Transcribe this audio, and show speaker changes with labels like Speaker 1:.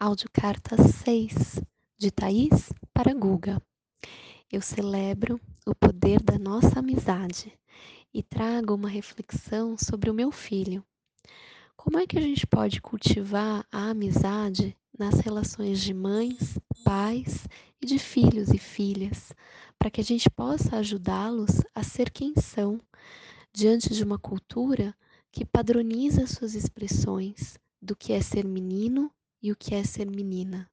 Speaker 1: Audiocarta 6, de Thaís para Guga. Eu celebro o poder da nossa amizade e trago uma reflexão sobre o meu filho. Como é que a gente pode cultivar a amizade nas relações de mães, pais e de filhos e filhas, para que a gente possa ajudá-los a ser quem são, diante de uma cultura que padroniza suas expressões do que é ser menino e o que é ser menina.